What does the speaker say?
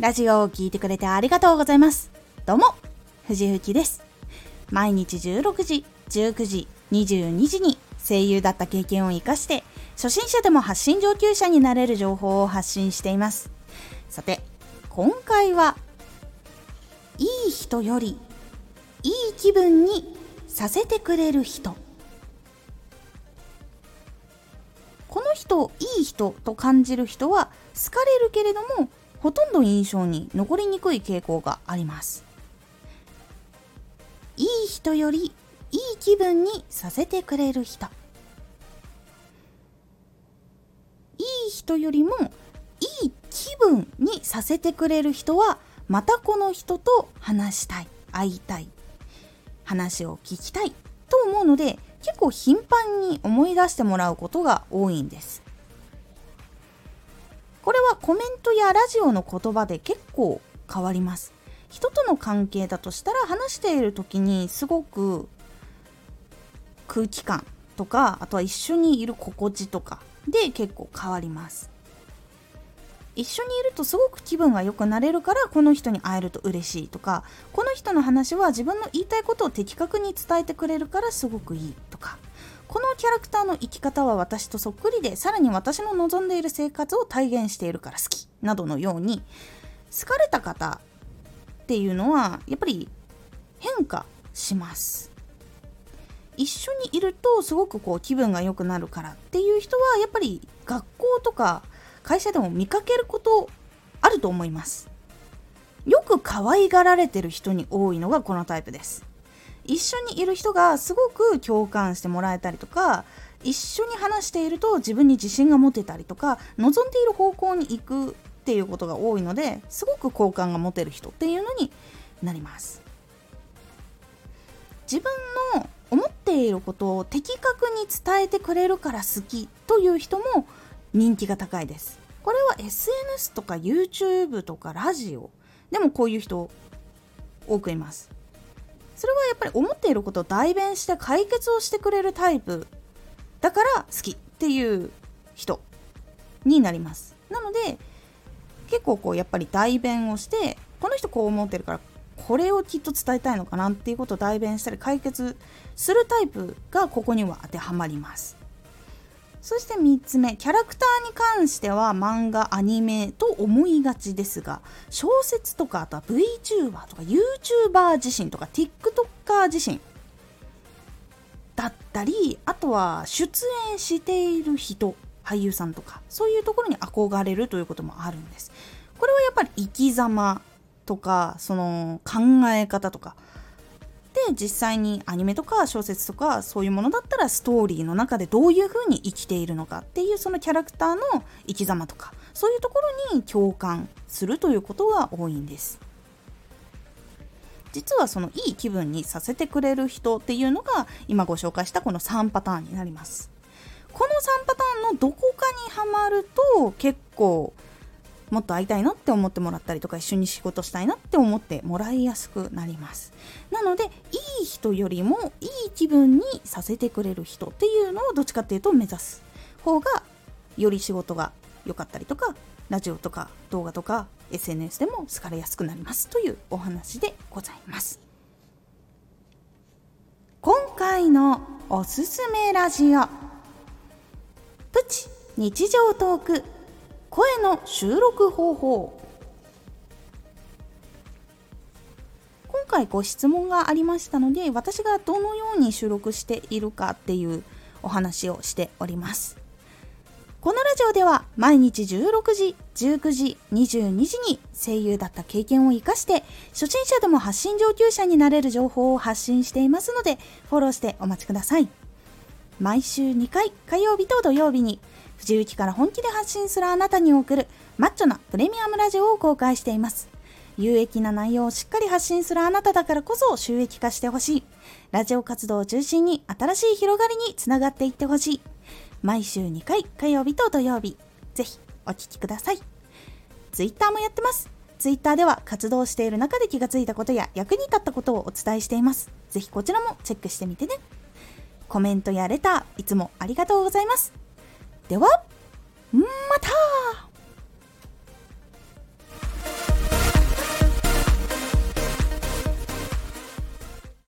ラジオを聴いてくれてありがとうございます。どうも、藤幸です。毎日16時、19時、22時に声優だった経験を活かして、初心者でも発信上級者になれる情報を発信しています。さて、今回は、いい人より、いい気分にさせてくれる人。この人、いい人と感じる人は好かれるけれども、ほとんど印象に残りにくい傾向があります。いい人よりいい気分にさせてくれる人。いい人よりもいい気分にさせてくれる人はまたこの人と話したい会いたい話を聞きたいと思うので結構頻繁に思い出してもらうことが多いんです。これはコメントやラジオの言葉で結構変わります。人との関係だとしたら話している時にすごく空気感とかあとは一緒にいる心地とかで結構変わります。一緒にいるとすごく気分が良くなれるからこの人に会えると嬉しいとかこの人の話は自分の言いたいことを的確に伝えてくれるからすごくいいとか。このキャラクターの生き方は私とそっくりでさらに私の望んでいる生活を体現しているから好きなどのように好かれた方っていうのはやっぱり変化します。一緒にいるとすごくこう気分が良くなるからっていう人はやっぱり学校とか会社でも見かけることあると思います。よく可愛がられてる人に多いのがこのタイプです。一緒にいる人がすごく共感してもらえたりとか一緒に話していると自分に自信が持てたりとか望んでいる方向に行くっていうことが多いのですごく好感が持てる人っていうのになります。自分の思っていることを的確に伝えてくれるから好きという人も人気が高いです。これは SNS とか YouTube とかラジオでもこういう人多くいます。それはやっぱり思っていることを代弁して解決をしてくれるタイプだから好きっていう人になります。なので結構こうやっぱり代弁をしてこの人こう思ってるからこれをきっと伝えたいのかなっていうことを代弁したり解決するタイプがここには当てはまります。そして3つ目キャラクターに関しては漫画アニメと思いがちですが小説とかあとは VTuber とか YouTuber 自身とか TikToker 自身だったりあとは出演している人俳優さんとかそういうところに憧れるということもあるんです。これはやっぱり生き様とかその考え方とかで実際にアニメとか小説とかそういうものだったらストーリーの中でどういう風に生きているのかっていうそのキャラクターの生き様とかそういうところに共感するということが多いんです。実はそのいい気分にさせてくれる人っていうのが今ご紹介したこの3パターンになります。この3パターンのどこかにはまると結構もっと会いたいなって思ってもらったりとか一緒に仕事したいなって思ってもらいやすくなります。なのでいい人よりもいい気分にさせてくれる人っていうのをどっちかっていうと目指す方がより仕事が良かったりとかラジオとか動画とか SNS でも好かれやすくなりますというお話でございます。今回のおすすめラジオ。プチ日常トーク。声の収録方法。今回ご質問がありましたので私がどのように収録しているかっていうお話をしております。このラジオでは毎日16時、19時、22時に声優だった経験を活かして初心者でも発信上級者になれる情報を発信していますのでフォローしてお待ちください。毎週2回火曜日と土曜日に藤雪から本気で発信するあなたに送るマッチョなプレミアムラジオを公開しています。有益な内容をしっかり発信するあなただからこそ収益化してほしい。ラジオ活動を中心に新しい広がりにつながっていってほしい。毎週2回火曜日と土曜日。ぜひお聴きください。ツイッターもやってます。ツイッターでは活動している中で気がついたことや役に立ったことをお伝えしています。ぜひこちらもチェックしてみてね。コメントやレター、いつもありがとうございます。では、また。